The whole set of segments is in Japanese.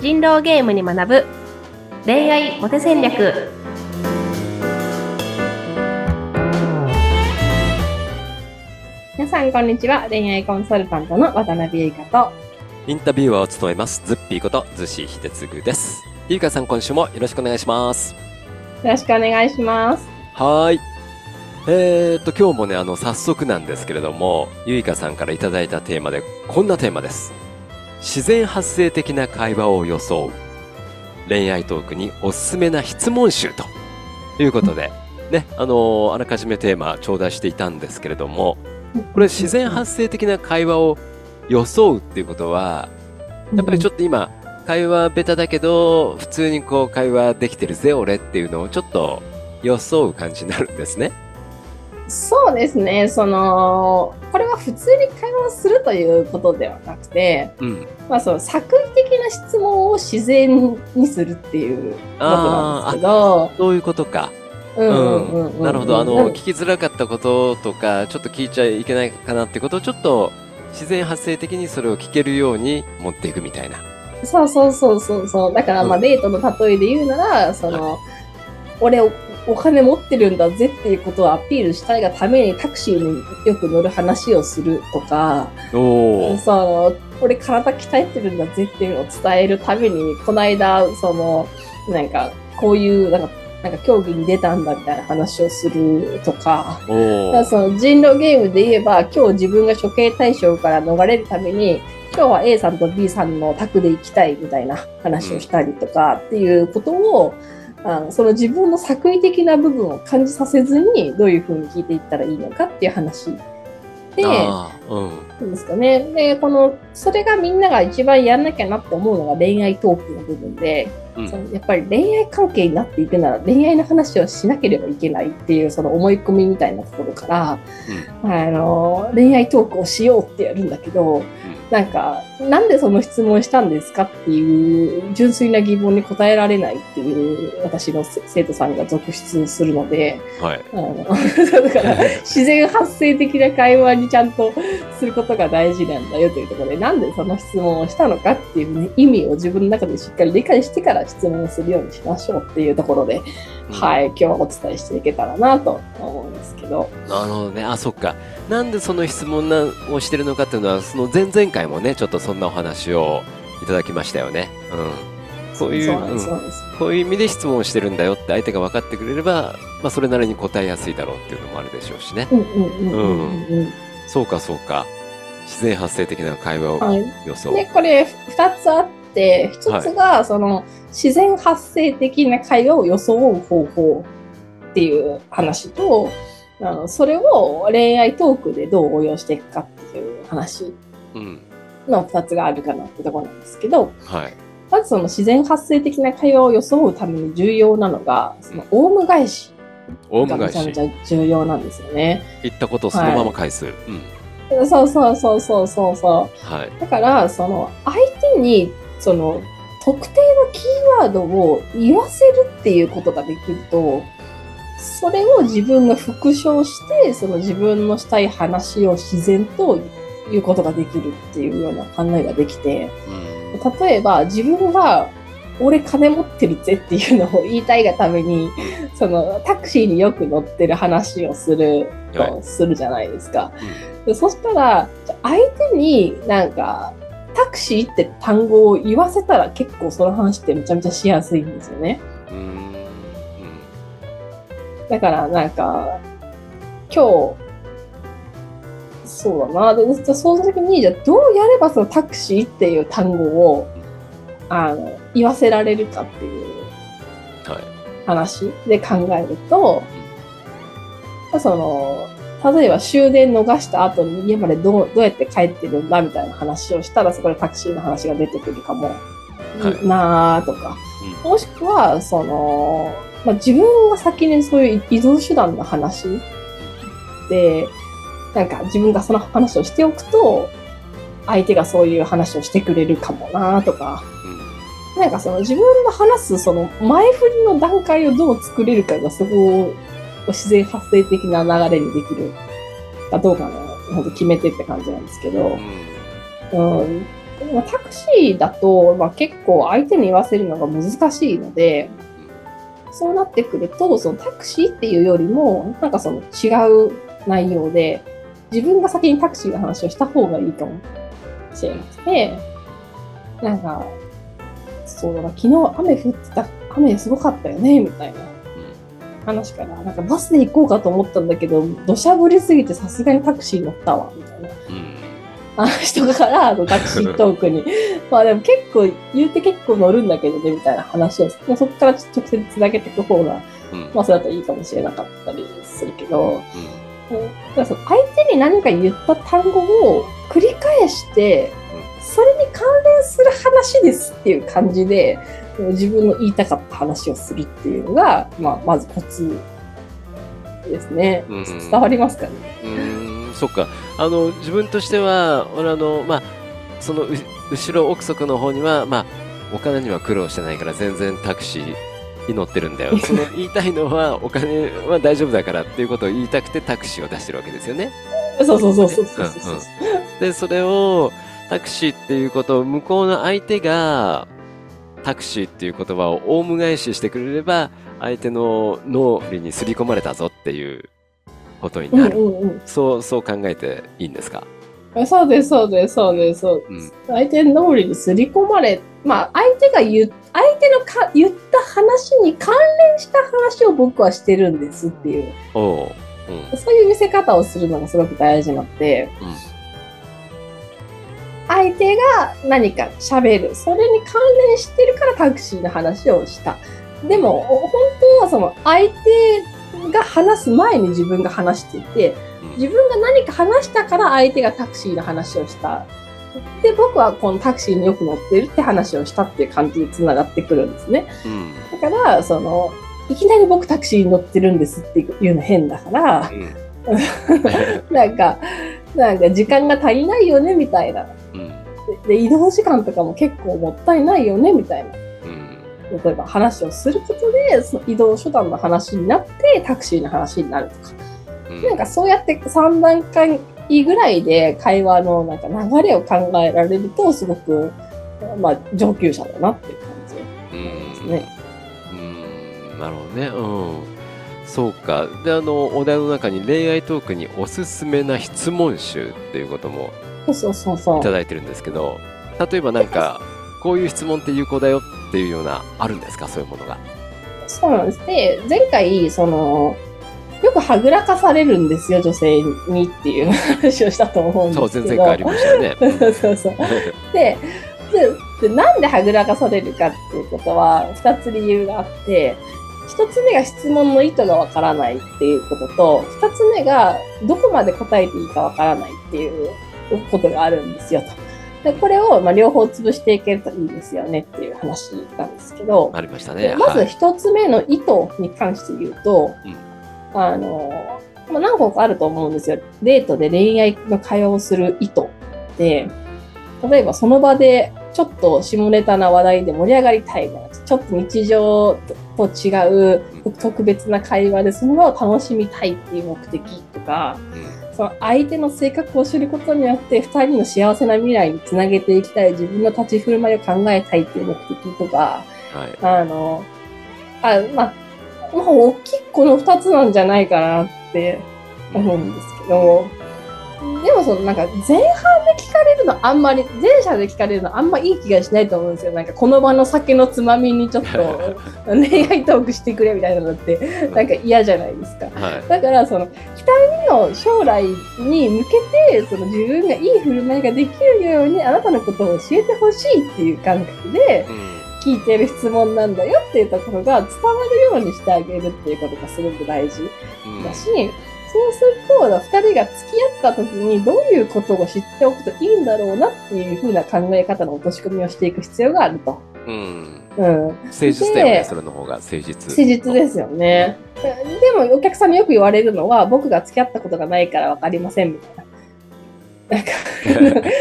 人狼ゲームに学ぶ。恋愛モテ戦略。皆さんこんにちは。恋愛コンサルタントの渡辺優香と。インタビューアーを務めます。ズッピーことズシ秀次です。ゆいかさん今週もよろしくお願いします。よろしくお願いします。はーい。えーと今日もねあの早速なんですけれどもゆいかさんからいただいたテーマでこんなテーマです自然発生的な会話を装う恋愛トークにおすすめな質問集ということで、ね、あのーあらかじめテーマ頂戴していたんですけれども、これ自然発生的な会話を装うっていうことは、やっぱりちょっと今、会話ベタだけど、普通にこう会話できてるぜ、俺っていうのをちょっと装う感じになるんですね。そうですねそのこれは普通に会話をするということではなくて、うん。まあ、その作為的な質問を自然にするっていうことなんですけどそういうことか。うんうんうんうんなるほど。あの、うん聞きづらかったこととか、ちょっと聞いちゃいけないかなってことをちょっと自然発生的にそれを聞けるように持っていくみたいな。そうそうそうそうそうだからまあうんデートの例えで言うならその俺おお金持ってるんだぜっていうことをアピールしたいがためにタクシーによく乗る話をするとか。その俺体鍛えてるんだぜっていうのを伝えるためにこの間そのなんかこういうなんかなんか競技に出たんだみたいな話をするとかか。その人狼ゲームで言えば今日自分が処刑対象から逃れるために今日は A さんと B さんの宅で行きたいみたいな話をしたりとかっていうことを、あのその自分の作為的な部分を感じさせずにどういうふうに聞いていったらいいのかっていう話で。うんですかね。で、この、それがみんなが一番やんなきゃなって思うのが恋愛トークの部分で、うん。そのやっぱり恋愛関係になっていくなら恋愛の話をしなければいけないっていうその思い込みみたいなところから、あの恋愛トークをしようってやるんだけど、なん。か、なんでその質問したんですかっていう純粋な疑問に答えられないっていう私のせ生徒さんが続出するので、はい。あの だから自然発生的な会話にちゃんとすることが大事なんだよというところでなんでその質問をしたのかっていう、ね、意味を自分の中でしっかり理解してから質問をするようにしましょうっていうところで、はい今日はお伝えしていけたらなと思うんですけど。なるほどね。あ、そっか。なんでその質問なをしてるのかっていうのは、その前々回もね、ちょっとそんなお話をいただきましたよね。うん。そういう、そうなんこういう意味で質問をしてるんだよって相手が分かってくれれば、まあそれなりに答えやすいだろうっていうのもあるでしょうしね。うんうんうんうんうんそうかそうか。自然発生的な会話をはい、予想。でこれ2つあって1つがその自然発生的な会話を装う方法っていう話とあのそれを恋愛トークでどう応用していくかっていう話うん。の2つがあるかなってところなんですけどはい。まずその自然発生的な会話を装うために重要なのがそのオウム返しがめちゃめち。ゃ重要なんですよね。言ったことをそのまま返す。うん。そうそうそうそうそうそう。はい。だからその相手にその特定のキーワードを言わせるっていうことができるとそれを自分が復唱してその自分のしたい話を自然と言うことができるっていうような考えができてうん。例えば自分が俺金持ってるぜっていうのを言いたいがためにそのタクシーによく乗ってる話をするはいとするじゃないですか。でそしたら相手になんかタクシーって単語を言わせたら結構その話ってめちゃめちゃしやすいんですよね。だからなんか今日そうだなでじゃあその時にじゃあどうやればそのタクシーっていう単語をあの言わせられるかっていうはい。話で考えると、その例えば終電逃した後に家までどうどうやって帰ってるんだみたいな話をしたらそこでタクシーの話が出てくるかも、はい。なあとか。もしくはその、まあ、自分が先にそういう移動手段の話でなんか自分がその話をしておくと相手がそういう話をしてくれるかもなとか。うん。なんかその自分の話すその前振りの段階をどう作れるかがそこを自然発生的な流れにできるかどうかの本当決めてって感じなんですけど、うん。うん、タクシーだと、まあ、結構相手に言わせるのが難しいので、そうなってくると、そのタクシーっていうよりも、なんかその違う内容で、自分が先にタクシーの話をした方がいいかもしれなくて、なんか、そうだな、昨日雨降ってた、雨すごかったよね、みたいな話から、なんかバスで行こうかと思ったんだけど、土砂降りすぎてさすがにタクシー乗ったわ、みたいな。あの人からあのタクシートークに。まあでも結構言うて結構乗るんだけどねみたいな話をそこから直接つなげていく方が、うん、まあそれだといいかもしれなかったりするけど、うん、だその相手に何か言った単語を繰り返してそれに関連する話ですっていう感じで自分の言いたかった話をするっていうのが、まあ、まずコツですね。伝わりますかね？うんそっかあの自分としては俺あの、まあ、その後ろ奥底の方には、まあ、お金には苦労してないから全然タクシーに乗ってるんだよ その言いたいのはお金は大丈夫だからっていうことを言いたくてタクシーを出してるわけですよね。そうそうそうそうそうそう、うんうん、でそれをタクシーっていうことを向こうの相手がタクシーっていう言葉をオウム返ししてくれれば相手の脳裏に刷り込まれたぞっていうことになる、うんうんうん、そうそう考えていいんですか？そうですそうですそうですそうです、うん、相手の脳裏に刷り込まれまあ相手が言相手のか言った話に関連した話を僕はしてるんですっていう、うん、そういう見せ方をするのがすごく大事なので、うん相手が何か喋る。それに関連してるからタクシーの話をした。でも、本当はその相手が話す前に自分が話していて、自分が何か話したから相手がタクシーの話をした。で、僕はこのタクシーによく乗ってるって話をしたっていう感じにつながってくるんですね。うん、だから、その、いきなり僕タクシーに乗ってるんですっていうの変だから、うん、なんか、なんか時間が足りないよねみたいな。で移動時間とかも結構もったいないよねみたいな、うん、例えば話をすることでその移動手段の話になってタクシーの話になるとか、うん、なんかそうやって3段階ぐらいで会話のなんか流れを考えられるとすごく、まあ、上級者だなっていう感じですね。うん、うん。なるほどね。うんそうか。で、あの、お題の中に恋愛トークにおすすめな質問集っていうこともそうそうそういただいてるんですけど例えばなんかこういう質問って有効だよっていうようなあるんですか？そういうものが。そうなんです。で前回そのよくはぐらかされるんですよ女性にっていう話をしたと思うんですけど。そう前回ありましたよね。そうそうそう。ででなんではぐらかされるかっていうことは2つ理由があって1つ目が質問の意図がわからないっていうことと2つ目がどこまで答えていいかわからないっていうことがあるんですよと。でこれをまあ両方潰していけるといいですよねっていう話なんですけど、ありましたね。まず一つ目の意図に関して言うと、あの、まあ、何個かあると思うんですよ。デートで恋愛の会話をする意図で、例えばその場でちょっと下ネタな話題で盛り上がりたいな、ちょっと日常と違う特別な会話でその場を楽しみたいっていう目的とか、うん。その相手の性格を知ることによって2人の幸せな未来につなげていきたい自分の立ち振る舞いを考えたいっていう目的とか、はい、あのあまあまあ大きいこの2つなんじゃないかなって思うんですけど、でもそのなんか前半で聞かれるのあんまり前者で聞かれるのあんまいい気がしないと思うんですよ。なんかこの場の酒のつまみにちょっと恋愛トークしてくれみたいなのってなんか嫌じゃないですか、はい、だからその2人の将来に向けてその自分がいい振る舞いができるようにあなたのことを教えてほしいっていう感覚で聞いてる質問なんだよっていうところが伝わるようにしてあげるっていうことがすごく大事だし、うんそうすると、二人が付き合った時にどういうことを知っておくといいんだろうなっていうふうな考え方の落とし込みをしていく必要があると。うん。うん。誠実だよね、それの方が誠実。誠実ですよね。でもお客さんによく言われるのは、僕が付き合ったことがないから分かりませんみたいな。なんか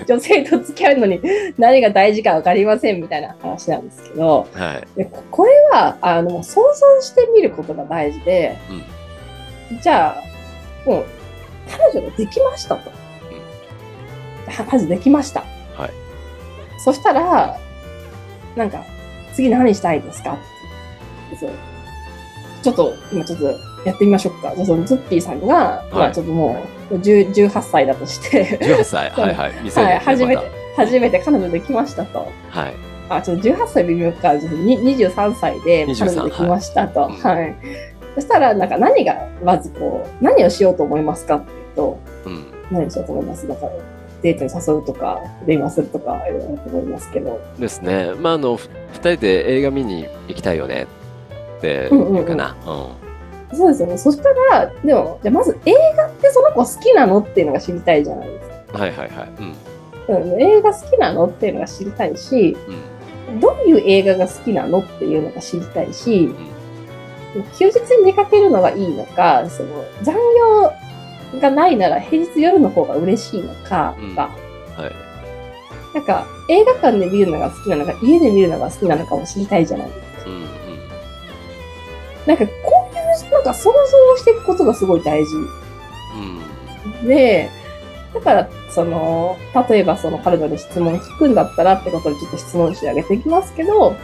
女性と付き合うのに何が大事か分かりませんみたいな話なんですけど、はい、でこれはあの想像してみることが大事で、うん、じゃあもう、彼女ができましたと。うん、まずできました。はい。そしたら、なんか、次何したいですか？そうちょっと、今ちょっとやってみましょうか。じゃあそのズッピーさんが、まあちょっともう10 18歳だとして、18歳。はいはい。はい、初めまて、初めて彼女できましたと。たはい。あ、ちょっと18歳微妙か、ちょっとに23歳で23彼女できましたと。はいはい。そしたら、なんか何が、まずこう、何をしようと思いますかっていうと、うん。何をしようと思います？だから、デートに誘うとか、電話するとか、いろいろと思いますけど。ですね。まあ、あの、ふ二人で映画見に行きたいよねってうんうんうん言うかな。うん。そうですよね。そしたら、でも、じゃあまず映画ってその子好きなのっていうのが知りたいじゃないですか。はいはいはい。うん。うん、映画好きなのっていうのが知りたいし、うん。どういう映画が好きなのっていうのが知りたいし、休日に出かけるのがいいのか、その残業がないなら平日夜の方が嬉しいのかとか、はい。なんか映画館で見るのが好きなのか、家で見るのが好きなのかも知りたいじゃないですか。うんうん。なんかこういうなんか想像していくことがすごい大事うん。で、だから、その、例えばその彼女に質問聞くんだったらってことでちょっと質問してあげていきますけど、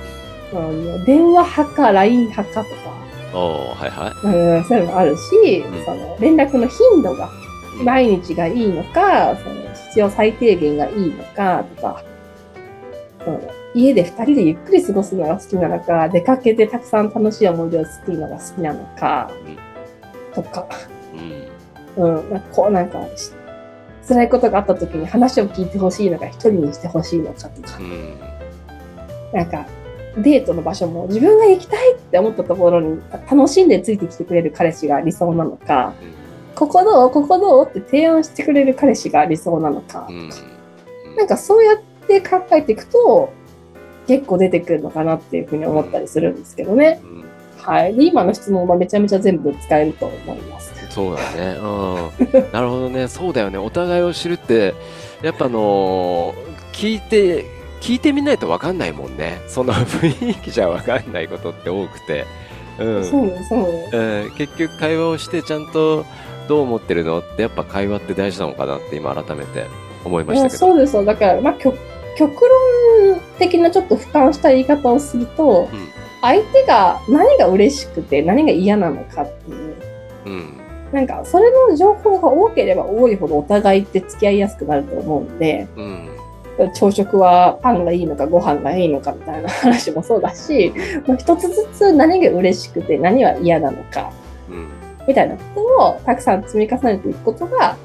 あの電話派か LINE 派かとか、はいはい。うん、そういうのもあるし、うんその連絡の頻度が毎日がいいのか、その必要最低限がいいのかとか、うん家で二人でゆっくり過ごすのが好きなのか、出かけてたくさん楽しい思い出を作るのが好きなのか、とか、うん。うん、なんかこうなんか、し辛いことがあった時に話を聞いてほしいのか、一人にしてほしいのかとかう、ん。なんか、デートの場所も自分が行きたいって思ったところに楽しんでついてきてくれる彼氏が理想なのか、ここどう？ここどう？って提案してくれる彼氏が理想なのかう、ん。なんかそうやって考えていくと、結構出てくるのかなっていうふうに思ったりするんですけどね。うん。はい。で、今の質問はめちゃめちゃ全部使えると思います。そうだね。うん。なるほどね。そうだよね。お互いを知るって、やっぱあのー聞いて、聞いてみないと分かんないもんね。その雰囲気じゃ分かんないことって多くて。うん。そうね、そうね。うん、結局会話をしてちゃんとどう思ってるのってやっぱ会話って大事なのかなって今改めて思いましたけど。そうですよ。だから、まあ、極極論的なちょっと俯瞰した言い方をすると、うん相手が何が嬉しくて何が嫌なのかっていう。うん。なんか、それの情報が多ければ多いほどお互いって付き合いやすくなると思うんで、うん。朝食はパンがいいのかご飯がいいのかみたいな話もそうだし、もう一つずつ何が嬉しくて何は嫌なのかうん。みたいなことをたくさん積み重ねていくことが、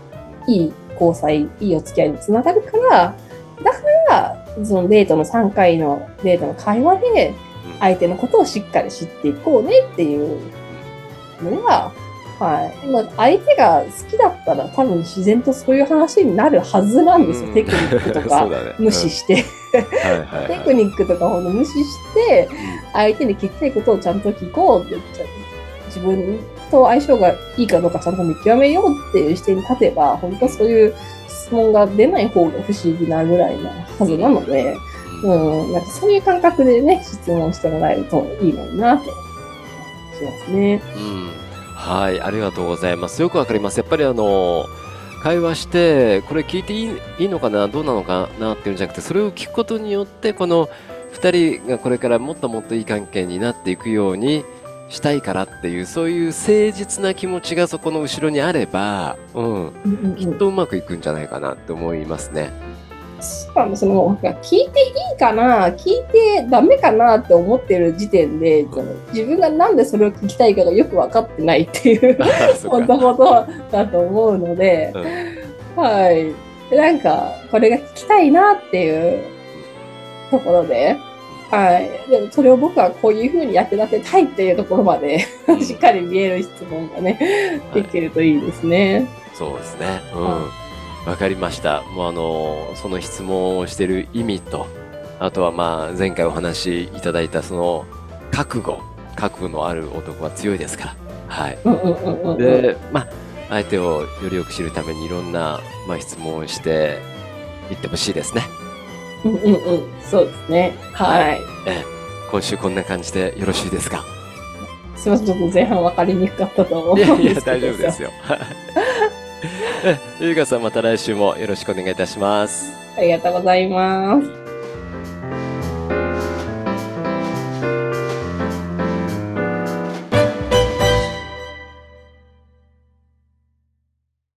いい交際、いいお付き合いにつながるから、だから、そのデートの3回のデートの会話で、相手のことをしっかり知っていこうねっていうのが、はい。まあ、相手が好きだったら多分自然とそういう話になるはずなんですよ。うんテクニックとそか。無視して。テクニックとかほど無視して、相手に聞きたいことをちゃんと聞こうって、ちゃ自分と相性がいいかどうかちゃんと見極めようっていう視点に立てば、本当そういう質問が出ない方が不思議なぐらいなはずなので、うんうん、なんかそういう感覚でね、質問してもらえるといいのになと、しますね。うん。はい、ありがとうございます。よくわかります。やっぱりあの、会話して、これ聞いていいのかな、どうなのかなっていうんじゃなくて、それを聞くことによって、この2人がこれからもっともっといい関係になっていくようにしたいからっていう、そういう誠実な気持ちがそこの後ろにあれば、うんきっとうまくいくんじゃないかなって思いますね。そうなんですよ。なんか聞いていいかな、聞いてダメかなって思ってる時点で、その自分がなんでそれを聞きたいかがよく分かってないっていう、あそう本か当ことだと思うので、うんはい。なんか、これが聞きたいなっていうところで、はい。でも、それを僕はこういうふうに役立てたいっていうところまで、うん しっかり見える質問がね、できるといいですね。そうですね。うはん。わかりました。もうあの、その質問をしている意味と、あとはまあ、前回お話しいただいたその、覚悟。覚悟のある男は強いですから。はい。うんうんうんうんうん。で、まあ、相手をよりよく知るためにいろんな、まあ、質問をしていってほしいですね。うんうんうん。そうですね。はい。ええ今週こんな感じでよろしいですか？すみません、ちょっと前半分かりにくかったと思うんいやいや、ですけど。大丈夫ですよ。えゆうかさんまた来週もよろしくお願いいたします。ありがとうございます。